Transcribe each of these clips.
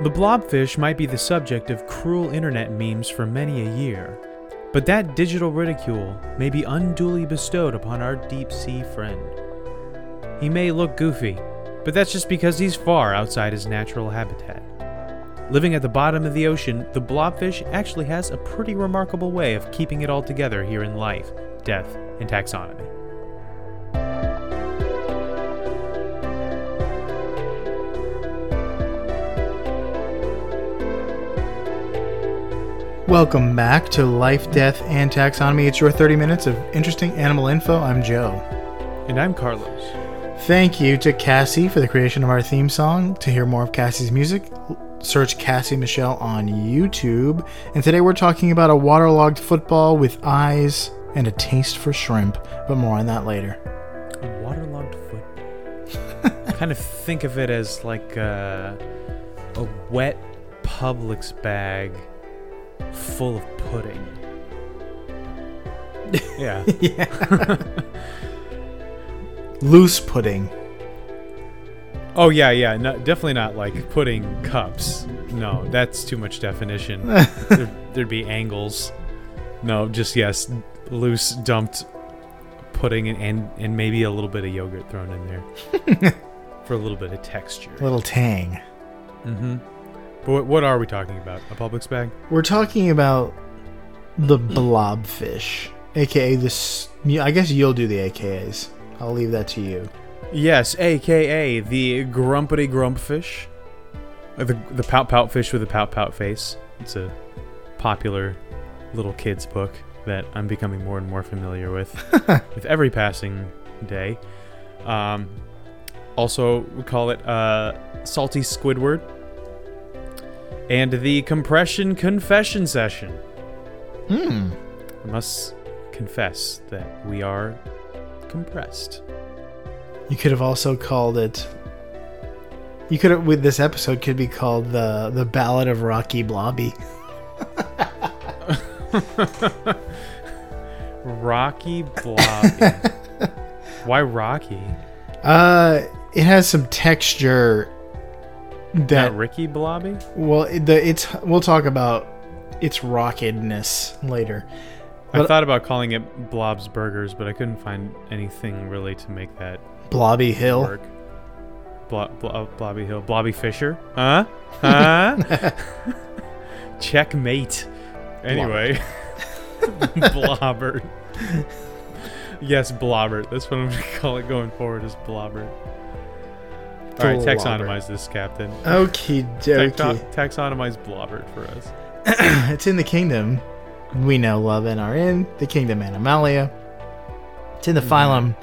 The blobfish might be the subject of cruel internet memes for many a year, but that digital ridicule may be unduly bestowed upon our deep sea friend. He may look goofy, but that's just because he's far outside his natural habitat. Living at the bottom of the ocean, the blobfish actually has a pretty remarkable way of keeping it all together here in life, death, and taxonomy. Welcome back to Life, Death, and Taxonomy. It's your 30 minutes of interesting animal info. I'm Joe. And I'm Carlos. Thank you to Cassie for the creation of our theme song. To hear more of Cassie's music, search Cassie Michelle on YouTube. And today we're talking about a waterlogged football with eyes and a taste for shrimp, but more on that later. A waterlogged football. kind of think of it as like a, a wet Publix bag full of pudding. yeah. yeah. Loose pudding. Oh yeah, yeah. No, definitely not like pudding cups. No, that's too much definition. there'd, there'd be angles. No, just yes, loose dumped pudding and, and and maybe a little bit of yogurt thrown in there for a little bit of texture. A little tang. Mm-hmm. But what, are we talking about? A Publix bag? We're talking about the blobfish, aka this. I guess you'll do the AKAs. I'll leave that to you. Yes, aka the grumpity grumpfish. Uh, The the pout pout fish with a pout pout face. It's a popular little kids book that I'm becoming more and more familiar with with every passing day. Um, also, we call it uh, salty Squidward. And the compression confession session. Hmm. I must confess that we are compressed. You could have also called it. You could have, with this episode could be called the the Ballad of Rocky Blobby. Rocky Blobby. Why Rocky? Uh, it has some texture that Ricky Blobby? well, the it's we'll talk about its rockedness later. I uh, thought about calling it Blob's Burgers, but I couldn't find anything really to make that Blobby Hill. work. Blo- blo- oh, Blobby Hill. Blobby Fisher? Huh? Huh? Checkmate. Anyway. Blobbert. yes, Blobbert. That's what I'm going to call it going forward is Blobbert. All right, taxonomize this, Captain. Okie Taxo- dokie. taxonomize Blobbert for us. it's in the kingdom we know, love, and are in the kingdom Animalia. It's in the phylum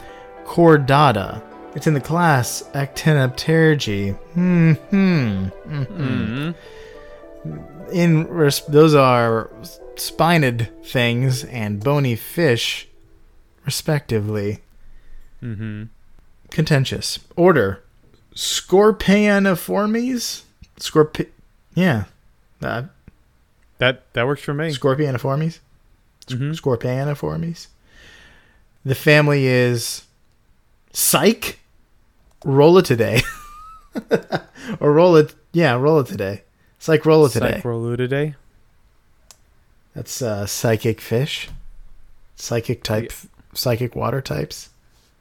Chordata. It's in the class Actinopterygii. Hmm. Hmm. Mm-hmm. In res- those are spined things and bony fish, respectively. Mm-hmm. Contentious. Order: Scorpioniformes. Scorpi. Yeah. Uh, That that works for me. Scorpioniformes. Mhm. Scorpioniformes. The family is Psych today or roll it yeah, roll it today. Psych Rollitidae. Psychrolutidae. That's uh, psychic fish. Psychic type psychic water types.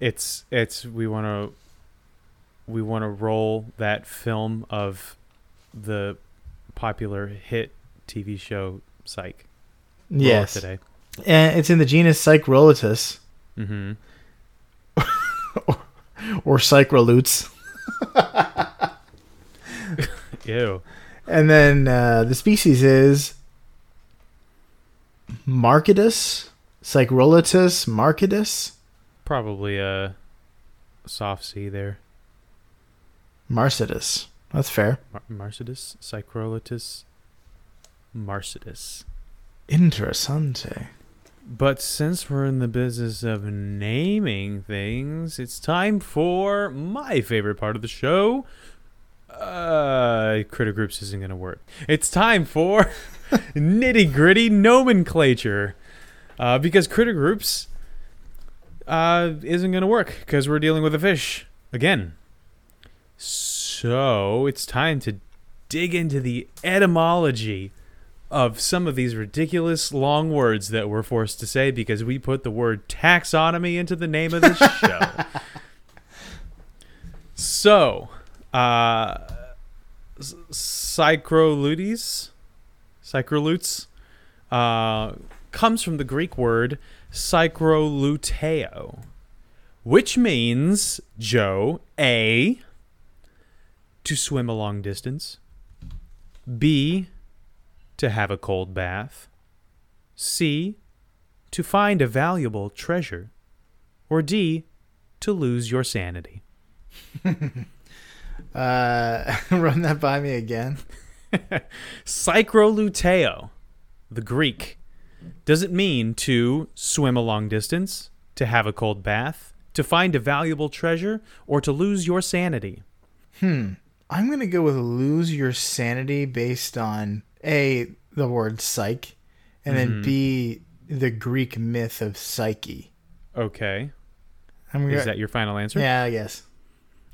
It's it's we want to we want to roll that film of the popular hit TV show Psych. Yes. Today. And it's in the genus Psychrolitus Mm-hmm. or Psychrolutes. Ew. And then uh, the species is Marketus, Psychrolitus marketus, Probably a soft C there. Marcetus. That's fair. Mar- Marcidus, Psychrolitus, Marcidus. Interessante. But since we're in the business of naming things, it's time for my favorite part of the show. Uh, critter groups isn't gonna work. It's time for nitty gritty nomenclature, uh, because critter groups uh isn't gonna work because we're dealing with a fish again. So it's time to dig into the etymology of some of these ridiculous long words that we're forced to say because we put the word taxonomy into the name of the show. so, uh, Psychrolutes, Psychrolutes, uh, comes from the Greek word psychroluteo, which means, Joe, A, to swim a long distance, B, to have a cold bath, C, to find a valuable treasure, or D, to lose your sanity. Uh, run that by me again. Psychroluteo, the Greek, does it mean to swim a long distance, to have a cold bath, to find a valuable treasure, or to lose your sanity? Hmm. I'm gonna go with lose your sanity based on a the word psych, and then Mhm. b the Greek myth of Psyche. Okay. I'm Is that your final answer? yeah, I guess.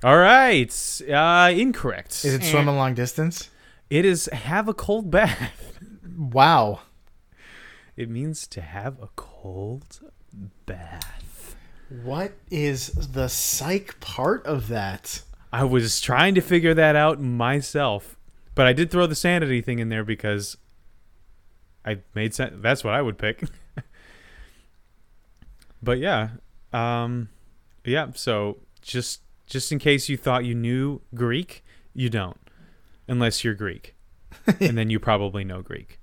All right. Uh, incorrect. Is it swim a long distance? It is have a cold bath. Wow. It means to have a cold bath. What is the psych part of that? I was trying to figure that out myself, but I did throw the sanity thing in there because I made sense. That's what I would pick. but yeah, um, yeah. So just just in case you thought you knew Greek, you don't, unless you're Greek, and then you probably know Greek,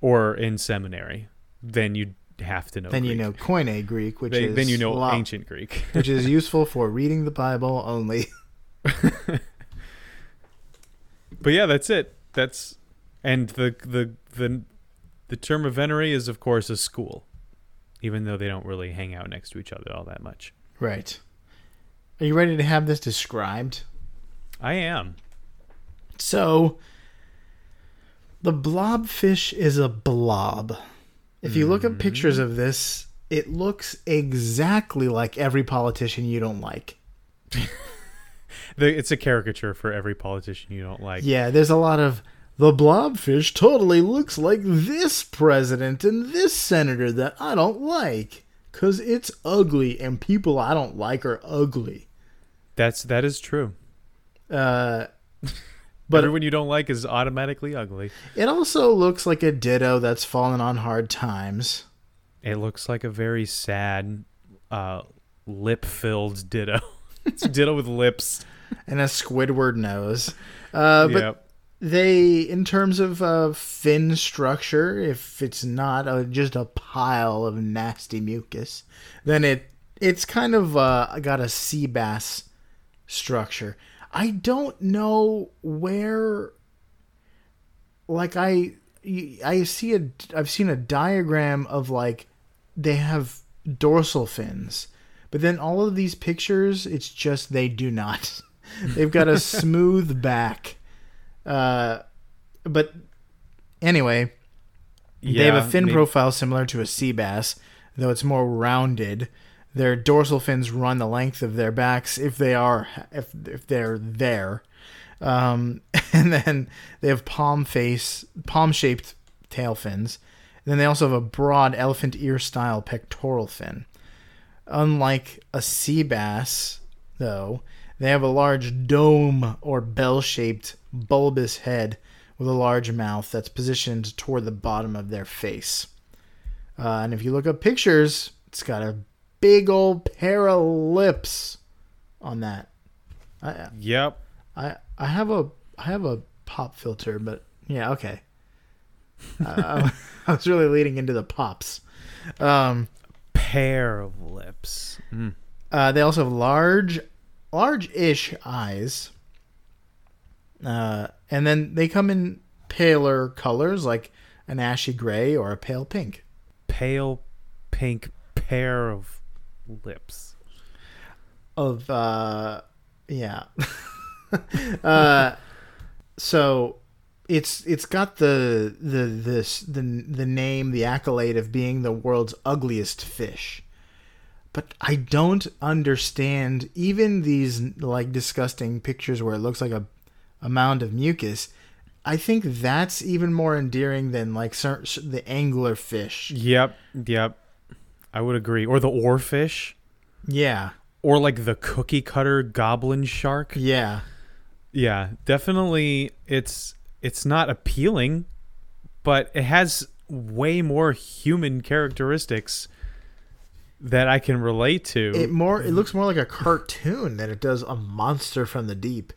or in seminary, then you have to know. then you know Koine Greek, which Then, is then you know ancient Greek. which is useful for reading the Bible only. But yeah, that's it. That's and the the the the term of venery is of course a school, even though they don't really hang out next to each other all that much. Right. Are you ready to have this described? I am. So, the blobfish is a blob. If you look at pictures mm-hmm. of this, it looks exactly like every politician you don't like. The, it's a caricature for every politician you don't like. Yeah, there's a lot of the blobfish totally looks like this president and this senator that I don't like cuz it's ugly and people I don't like are ugly. That's that is true. Uh But everyone you don't like is automatically ugly. it also looks like a ditto that's fallen on hard times. It looks like a very sad, uh, lip-filled ditto. it's a ditto with lips. And a Squidward nose. Uh, but yep. they, in terms of uh, fin structure, if it's not uh, just a pile of nasty mucus, then it it's kind of uh, got a sea bass structure. I don't know where. Like I, I see a I've seen a diagram of like they have dorsal fins, but then all of these pictures, it's just they do not. They've got a smooth back. Uh, but anyway, they have a fin maybe- profile similar to a sea bass, though it's more rounded. Their dorsal fins run the length of their backs if they are if if they're there, um, and then they have palm face palm shaped tail fins. And then they also have a broad elephant ear style pectoral fin. Unlike a sea bass, though, they have a large dome or bell shaped bulbous head with a large mouth that's positioned toward the bottom of their face. Uh, and if you look up pictures, it's got a big old pair of lips on that. I Yep. I I have a I have a pop filter, but yeah, okay. uh, I was really leading into the pops. Um, Pair of lips. Mm. Uh, they also have large, large-ish eyes. Uh, and then they come in paler colors, like an ashy gray or a pale pink. Pale pink pair of lips. Of uh, yeah. uh, so it's it's got the the this the the name the accolade of being the world's ugliest fish. But I don't understand even these like disgusting pictures where it looks like a a mound of mucus. I think that's even more endearing than like cer- the angler fish. Yep, yep. I would agree. Or the oarfish, Yeah, or like the cookie cutter goblin shark. yeah. Yeah, definitely. It's it's not appealing, but it has way more human characteristics that I can relate to. It more it looks more like a cartoon than it does a monster from the deep.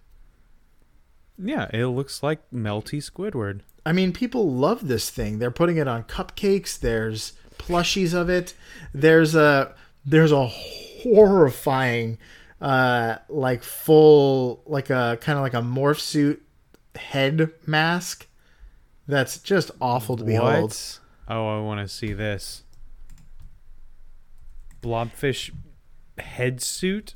yeah, it looks like melty Squidward. I mean, people love this thing. They're putting it on cupcakes. There's plushies of it. There's a there's a horrifying uh like full like a kind of like a morph suit head mask that's just awful to behold. What? Oh, I want to see this. Blobfish head suit.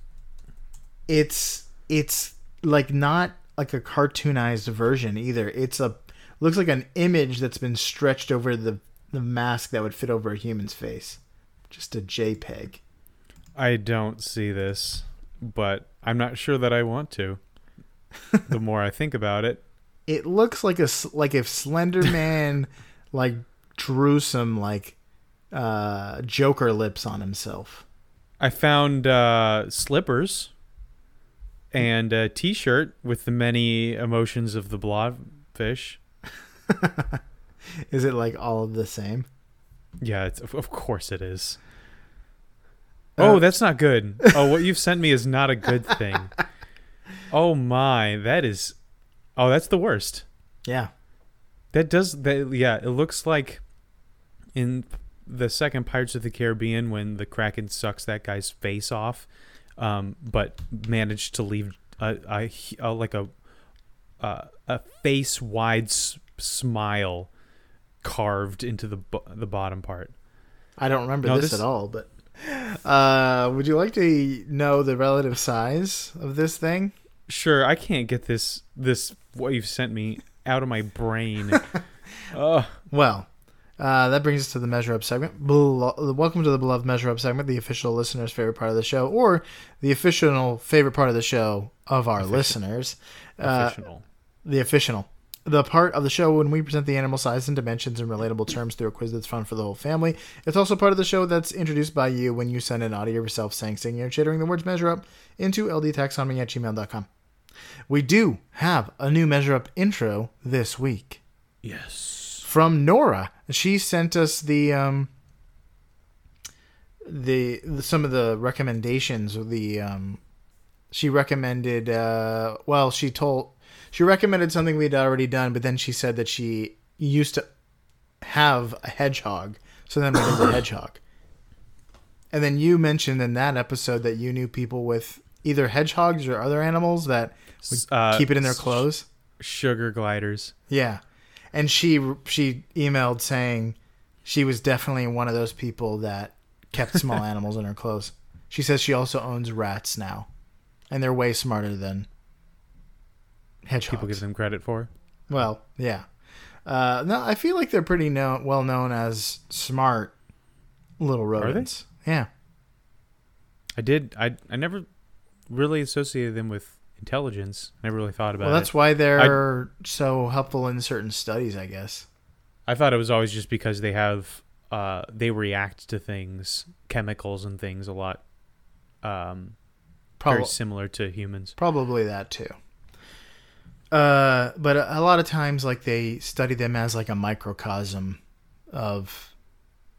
It's it's like not like a cartoonized version either. It's a looks like an image that's been stretched over the the mask that would fit over a human's face. Just a JPEG. I don't see this, but I'm not sure that I want to. the more I think about it, it looks like a like if Slender Man like drew some like uh Joker lips on himself. I found uh, slippers and a T-shirt with the many emotions of the blobfish. Is it like all of the same? Yeah, it's, of course it is. Uh, oh, that's not good. Oh, what you've sent me is not a good thing. Oh my, that is. Oh, that's the worst. Yeah. That does that. Yeah, it looks like in the second Pirates of the Caribbean when the Kraken sucks that guy's face off, um, but managed to leave a, a, a like a a, a face wide s- smile carved into the bo- the bottom part. I don't remember No, this, this- at all, but uh would you like to know the relative size of this thing? Sure, I can't get this this what you've sent me out of my brain. Ugh. Well, uh, that brings us to the measure up segment. Belo- Welcome to the beloved measure up segment, the official listener's favorite part of the show, or the official favorite part of the show of our listeners. Uh, Official. the official. The part of the show when we present the animal size and dimensions in relatable terms through a quiz that's fun for the whole family. It's also part of the show that's introduced by you when you send an audio of yourself saying, singing, or chittering the words measure up into ldtaxonomy at gmail.com. We do have a new measure up intro this week yes. From Nora. She sent us the um the, the some of the recommendations the um she recommended uh well she told she recommended something we'd already done but then she said that she used to have a hedgehog so then we did the hedgehog and then you mentioned in that episode that you knew people with either hedgehogs or other animals that would Uh, keep it in their clothes Sugar gliders. yeah, and she she emailed saying she was definitely one of those people that kept small animals in her clothes. She says she also owns rats now, and they're way smarter than hedgehogs. People give them credit for. well, yeah. Uh, no, I feel like they're pretty known, well known as smart little rodents. Yeah, I did. I I never really associated them with intelligence. I never really thought about well, that's it. why they're so helpful in certain studies, I guess. I thought it was always just because they have uh they react to things, chemicals and things a lot um Probably very similar to humans. Probably that too. Uh, but a, a lot of times, like they study them as like a microcosm of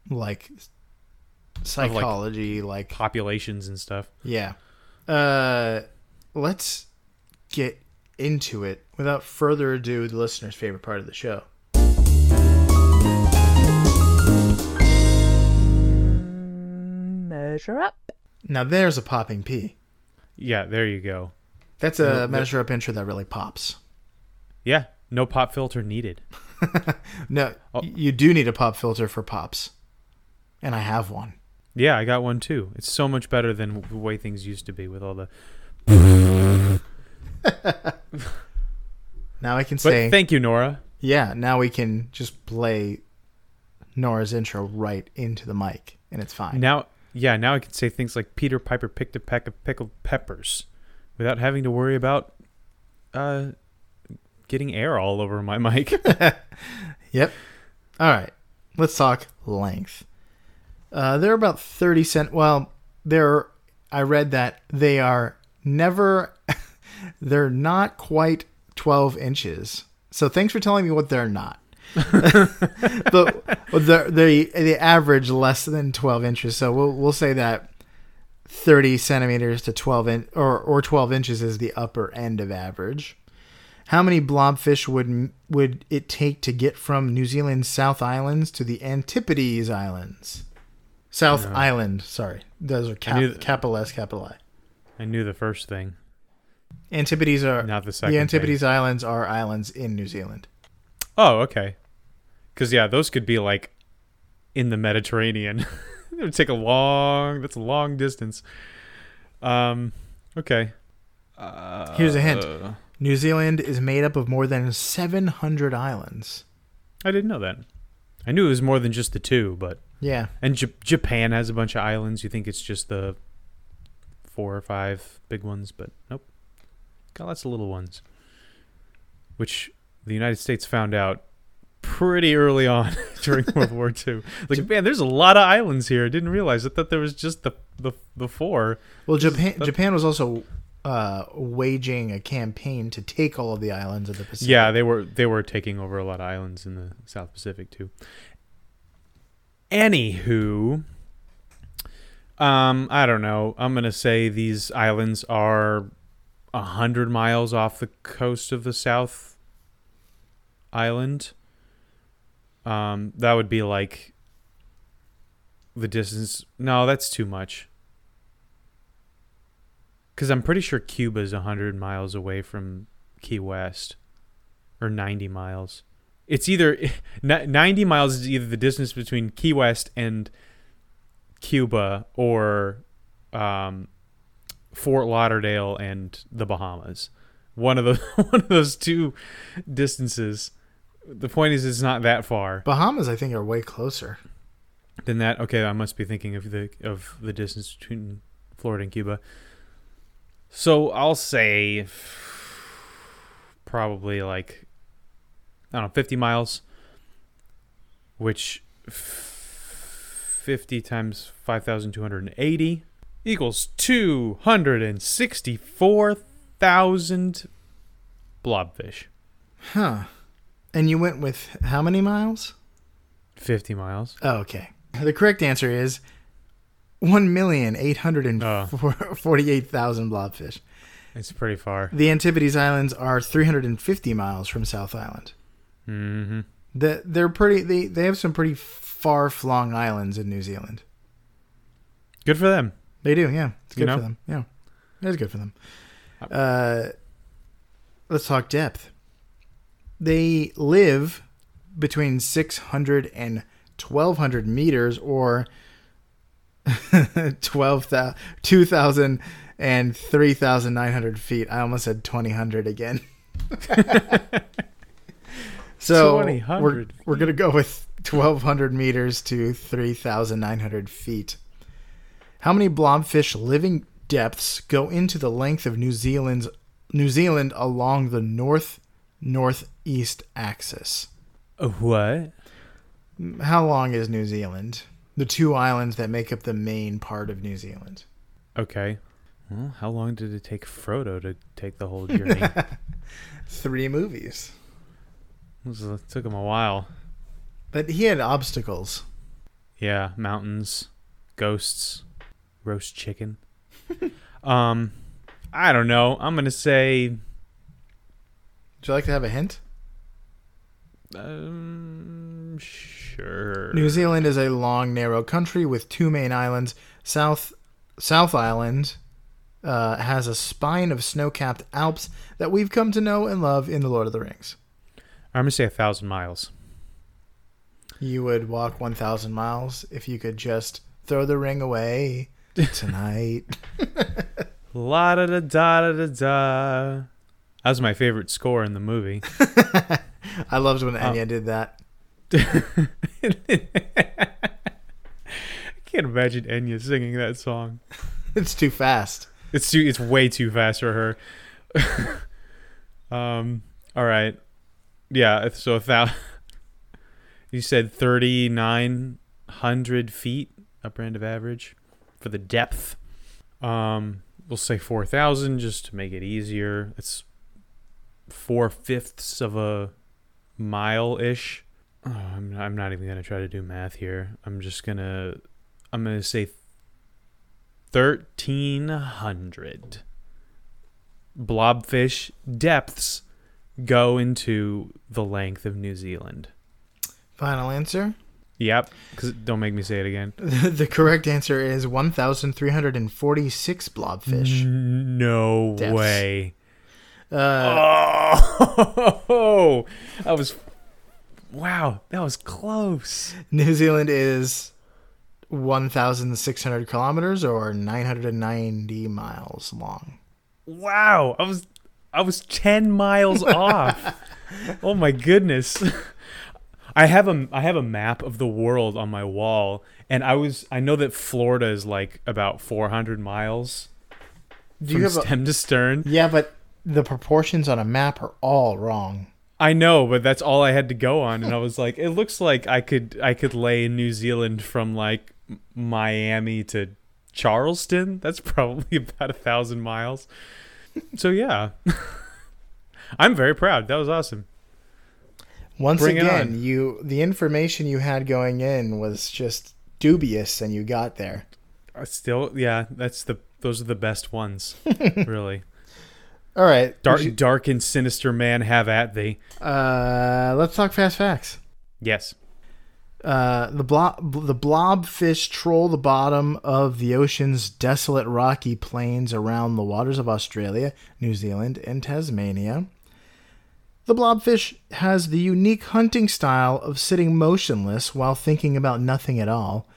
like psychology. like, Populations and stuff. yeah. Uh, let's get into it without further ado. The listener's favorite part of the show. Measure up. Now, there's a popping P. Yeah, there you go. That's a the- measure up intro that really pops. Yeah, no pop filter needed. No, Oh. you do need a pop filter for pops, and I have one. Yeah, I got one too. It's so much better than the way things used to be with all the. Now I can But say thank you, Nora. Yeah, now we can just play Nora's intro right into the mic, and it's fine. Now, yeah, now I can say things like Peter Piper picked a peck of pickled peppers, without having to worry about uh getting air all over my mic. Yep. All right. Let's talk length. Uh, they're about 30 cent. Well, they're. I read that they are never. They're not quite 12 inches. So thanks for telling me what they're not. the, the the the average less than 12 inches. So we'll we'll say that 30 centimeters to 12 in, or or 12 inches is the upper end of average. How many blobfish would would it take to get from New Zealand's South Islands to the Antipodes Islands? South No. Island, sorry. Those are knew cap, capital S, capital I. I knew the first thing, Antipodes are not the second. the thing. Antipodes Islands are islands in New Zealand. Oh, okay. Because yeah, those could be like in the Mediterranean. it would take a long. That's a long distance. Um. Okay. Uh, Here's a hint. New Zealand is made up of more than 700 islands. I didn't know that. I knew it was more than just the two, but Yeah. and J- Japan has a bunch of islands. You think it's just the four or five big ones, but nope. Got lots of little ones, which the United States found out pretty early on during World War II. Like, man, there's a lot of islands here. I didn't realize. I thought there was just the the, the four. Well, Japan that- Japan was also uh, waging a campaign to take all of the islands of the Pacific. Yeah, they were they were taking over a lot of islands in the South Pacific too. Anywho, um, I don't know. I'm gonna say these islands are a hundred miles off the coast of the South Island. Um, that would be like the distance. No, that's too much. Because I'm pretty sure Cuba's a hundred miles away from Key West, or ninety miles. It's either ninety miles is either the distance between Key West and Cuba, or um, Fort Lauderdale and the Bahamas. One of the one of those two distances. The point is, it's not that far. Bahamas, I think, are way closer. Than that, okay, I must be thinking of the of the distance between Florida and Cuba. So I'll say probably like I don't know, fifty miles, which fifty times five thousand two hundred and eighty equals two hundred and sixty-four thousand blobfish. Huh. And you went with how many miles? Fifty miles. Oh, okay. The correct answer is 1,848,000 blobfish. It's pretty far. The Antipodes Islands are 350 miles from South Island. Mm-hmm. The, they're pretty. They, they have some pretty far flung islands in New Zealand. Good for them. They do, yeah. It's You good know? for them. Yeah, it is good for them. Uh, let's talk depth. They live between 600 and 1200 meters, or 12,000, 2,000 and 3,900 feet. I almost said 2,000 again. so we're, we're going to go with 1,200 meters to 3,900 feet. How many blobfish living depths go into the length of New Zealand's New Zealand along the north northeast axis? What? How long is New Zealand? The two islands that make up the main part of New Zealand. Okay. Well, how long did it take Frodo to take the whole journey? Three movies. it took him a while. But he had obstacles. Yeah, mountains, ghosts, roast chicken. um, I don't know. I'm gonna say Would you like to have a hint? um, sure. New Zealand is a long, narrow country with two main islands. South South Island uh, has a spine of snow-capped Alps that we've come to know and love in The Lord of the Rings. I'm gonna say a thousand miles. You would walk 1,000 miles if you could just throw the ring away tonight. La da da da da da. That was my favorite score in the movie. I loved when Enya did that. I can't imagine Enya singing that song. It's too fast. It's too. It's way too fast for her. um. All right. Yeah, so a thousand. You said thirty nine hundred feet upper end of average for the depth. Um, we'll say four thousand just to make it easier. It's four fifths of a mile ish. Oh, I'm I'm not even gonna try to do math here. I'm just gonna I'm gonna say thirteen hundred blobfish depths go into the length of New Zealand. Final answer. Yep, because don't make me say it again. the correct answer is 1,346 blobfish. No Depths. way. Uh, Oh, that was wow. That was close. New Zealand is 1,600 kilometers or 990 miles long. Wow, I was I was ten miles off. Oh my goodness. I have a I have a map of the world on my wall, and I was I know that Florida is like about 400 miles Do from you have a, to stern. yeah, but the proportions on a map are all wrong. I know, but that's all I had to go on, and I was like, it looks like I could I could lay in New Zealand from like Miami to Charleston. That's probably about a thousand miles. So yeah, I'm very proud. That was awesome. Once Bring again, you the information you had going in was just dubious, and you got there. I still, yeah, that's the those are the best ones, really. All right, Dark, should- dark and sinister man, have at thee. uh, let's talk fast facts. Yes. Uh, the blob the blobfish troll the bottom of the ocean's desolate rocky plains around the waters of Australia, New Zealand, and Tasmania. The blobfish has the unique hunting style of sitting motionless while thinking about nothing at all.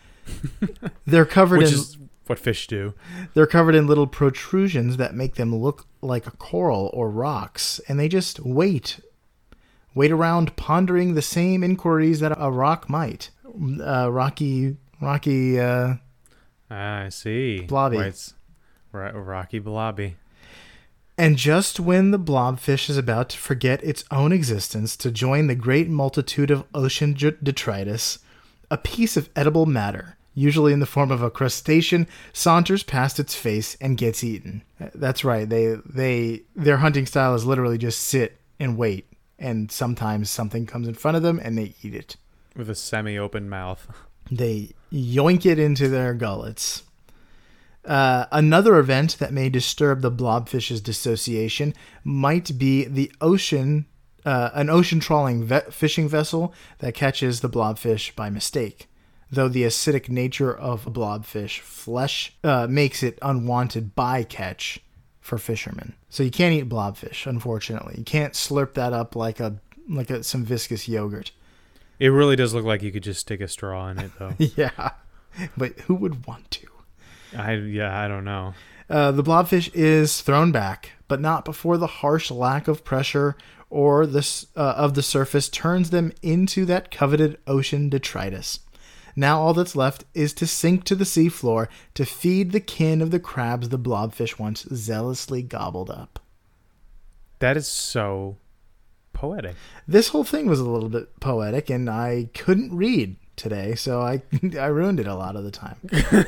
They're covered Which in is what fish do. they're covered in little protrusions that make them look like a coral or rocks, and they just wait. Wait around pondering the same inquiries that a rock might. Uh, rocky, rocky, uh, Ah, I see. Blobby. Ro- Rocky Blobby. And just when the blobfish is about to forget its own existence to join the great multitude of ocean detritus, a piece of edible matter, usually in the form of a crustacean, saunters past its face and gets eaten. That's right. They they their hunting style is literally just sit and wait, and sometimes something comes in front of them and they eat it. with a semi-open mouth. They yoink it into their gullets. Uh, another event that may disturb the blobfish's dissociation might be the ocean, uh, an ocean trawling ve- fishing vessel that catches the blobfish by mistake. Though the acidic nature of a blobfish flesh uh, makes it unwanted bycatch for fishermen. So you can't eat blobfish, unfortunately. You can't slurp that up like a like a, some viscous yogurt. It really does look like you could just stick a straw in it, though. yeah, but who would want to? I yeah, I don't know. Uh, the blobfish is thrown back, but not before the harsh lack of pressure or this uh, of the surface turns them into that coveted ocean detritus. Now all that's left is to sink to the seafloor to feed the kin of the crabs the blobfish once zealously gobbled up. That is so poetic. This whole thing was a little bit poetic, and I couldn't read today, so I I ruined it a lot of the time.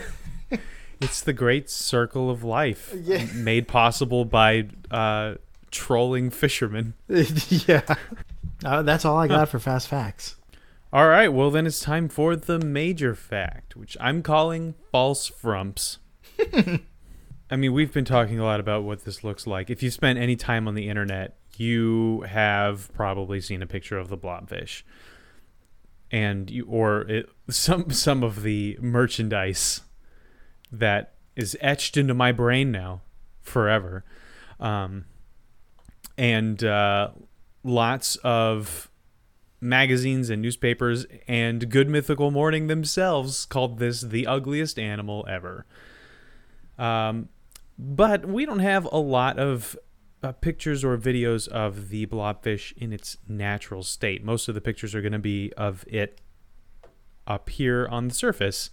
It's the great circle of life made possible by uh, trolling fishermen. yeah, uh, that's all I got for fast facts. All right, well then it's time for the major fact, which I'm calling false frumps. I mean, we've been talking a lot about what this looks like. If you spent any time on the internet, you have probably seen a picture of the blobfish, and you or it, some some of the merchandise that is etched into my brain now forever, um, and uh, lots of magazines and newspapers and Good Mythical Morning themselves called this the ugliest animal ever. Um, but we don't have a lot of uh, pictures or videos of the blobfish in its natural state. Most of the pictures are going to be of it up here on the surface.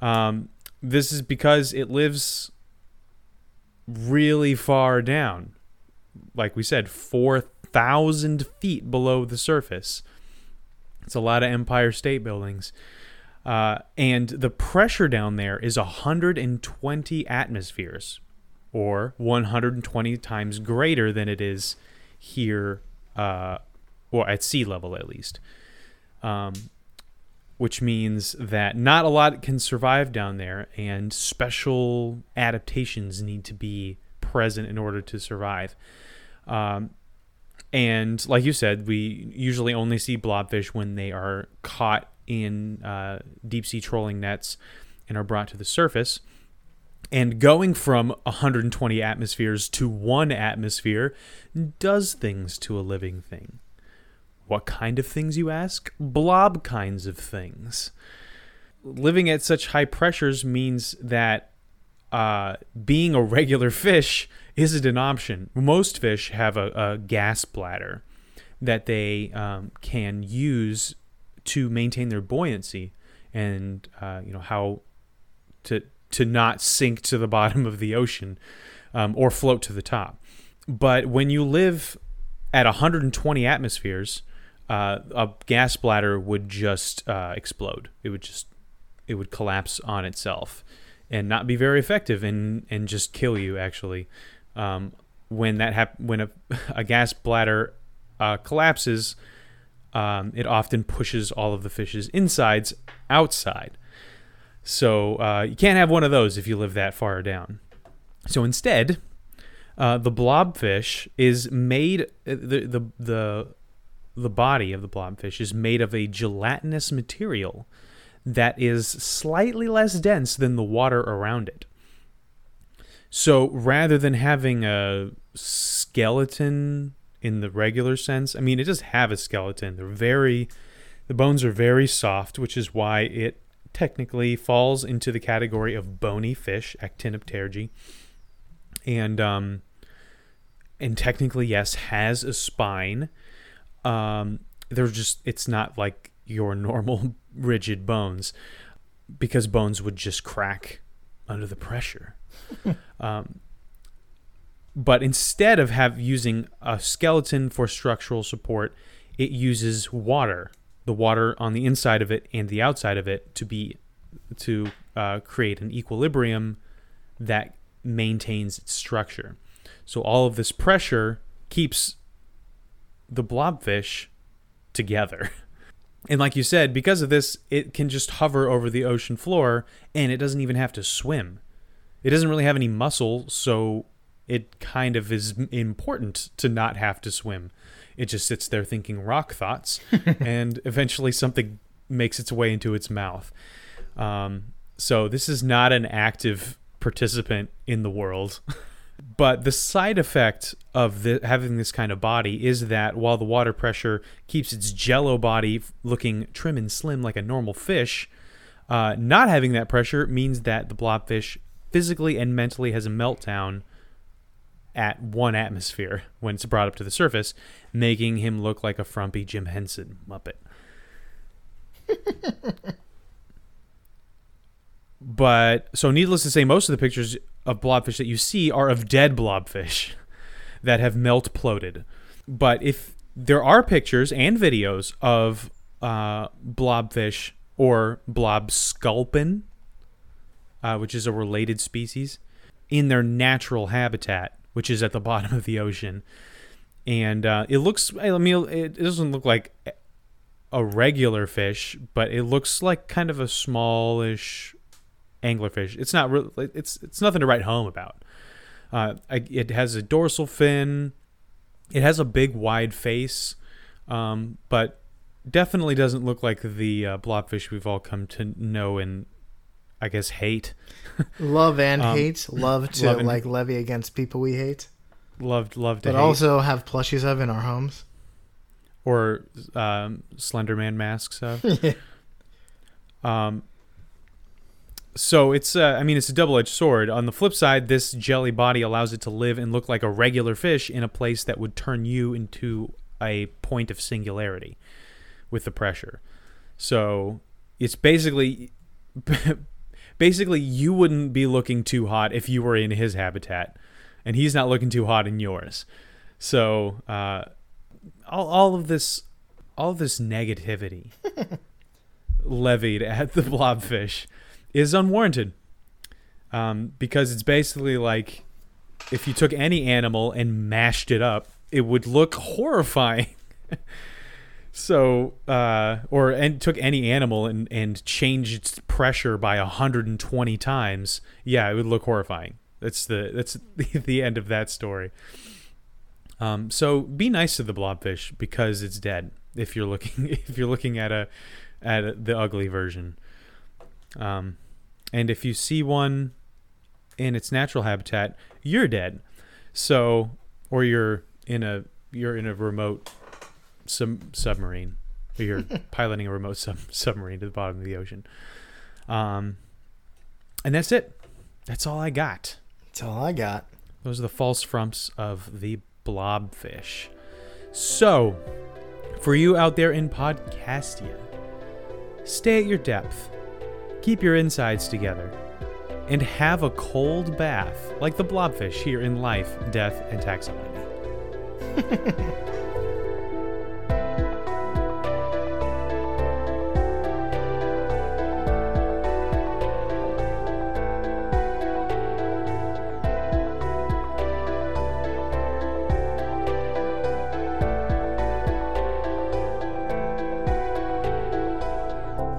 Um, this is because it lives really far down. like we said, 4,000 feet below the surface. It's a lot of Empire State Buildings. Uh, and the pressure down there is 120 atmospheres, or 120 times greater than it is here, uh, or at sea level at least. Um, which means that not a lot can survive down there, and special adaptations need to be present in order to survive. Um, and like you said, we usually only see blobfish when they are caught in uh, deep sea trolling nets and are brought to the surface. And going from 120 atmospheres to one atmosphere does things to a living thing. What kind of things, you ask? Blob kinds of things. Living at such high pressures means that uh, being a regular fish isn't an option. Most fish have a, a gas bladder that they um, can use to maintain their buoyancy and uh, you know how to to not sink to the bottom of the ocean um, or float to the top. But when you live at 120 atmospheres, uh, a gas bladder would just uh, explode. It would just it would collapse on itself and not be very effective and and just kill you actually. Um, when that hap- when a, a gas bladder uh, collapses, um, it often pushes all of the fish's insides outside. So uh, you can't have one of those if you live that far down. So instead, uh, the blobfish is made uh, the the the the body of the blobfish is made of a gelatinous material that is slightly less dense than the water around it. So rather than having a skeleton in the regular sense. I mean, it does have a skeleton. They're very, the bones are very soft, which is why it technically falls into the category of bony fish, actinopterygii. And, um, and technically, yes, has a spine. Um, they're just, it's not like your normal rigid bones because bones would just crack under the pressure. um, but instead of have using a skeleton for structural support, it uses water, the water on the inside of it and the outside of it, to be to uh, create an equilibrium that maintains its structure. So all of this pressure keeps the blobfish together. And like you said, because of this, it can just hover over the ocean floor and it doesn't even have to swim. It doesn't really have any muscle, so it kind of is important to not have to swim. It just sits there thinking rock thoughts, and eventually something makes its way into its mouth. Um, so this is not an active participant in the world. but the side effect of the, having this kind of body is that while the water pressure keeps its jello body looking trim and slim like a normal fish, uh, not having that pressure means that the blobfish physically and mentally has a meltdown at one atmosphere when it's brought up to the surface, making him look like a frumpy Jim Henson Muppet. but so, needless to say, most of the pictures of blobfish that you see are of dead blobfish that have melt ploded. But if there are pictures and videos of uh, blobfish or blob sculpin, uh, which is a related species, in their natural habitat, which is at the bottom of the ocean. And uh, it looks, I mean, it doesn't look like a regular fish, but it looks like kind of a smallish anglerfish. It's not really, it's it's nothing to write home about. Uh, it has a dorsal fin. It has a big wide face, um, but definitely doesn't look like the uh, blobfish we've all come to know and I guess hate. love and um, hate. Love to love like levy against people we hate. Loved, loved to but hate. also have plushies of in our homes. Or um, Slenderman masks of. yeah. Um. So it's, uh, I mean, it's a double-edged sword. On the flip side, this jelly body allows it to live and look like a regular fish in a place that would turn you into a point of singularity with the pressure. So it's basically basically you wouldn't be looking too hot if you were in his habitat and he's not looking too hot in yours So uh, all all of this all of this negativity levied at the blobfish is unwarranted um, because it's basically like if you took any animal and mashed it up, it would look horrifying. so, uh, or and took any animal and and changed its pressure by 120 times, yeah, it would look horrifying. That's the that's the, end of that story. Um, so be nice to the blobfish because it's dead. If you're looking if you're looking at a at the ugly version, um, and if you see one in its natural habitat, you're dead. So, or you're in a you're in a remote sub- submarine. Or you're piloting a remote sub- submarine to the bottom of the ocean. Um, and that's it. That's all I got. That's all I got. Those are the false frumps of the blobfish. So, for you out there in Podcastia, stay at your depth, keep your insides together, and have a cold bath like the blobfish here in Life, Death, and Taxonomy.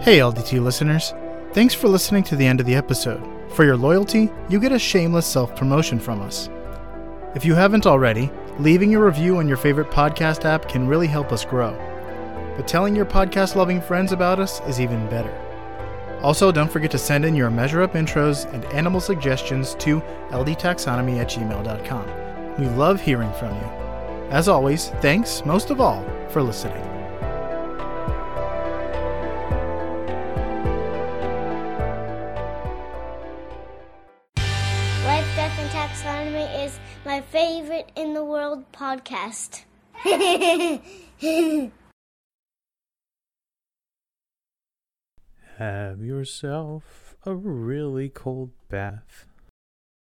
Hey, LDT listeners. Thanks for listening to the end of the episode. For your loyalty, you get a shameless self promotion from us. If you haven't already, leaving a review on your favorite podcast app can really help us grow. But telling your podcast loving friends about us is even better. Also, don't forget to send in your Measure Up intros and animal suggestions to ldtaxonomy at gmail.com. We love hearing from you. As always, thanks, most of all, for listening. Podcast. Have yourself a really cold bath.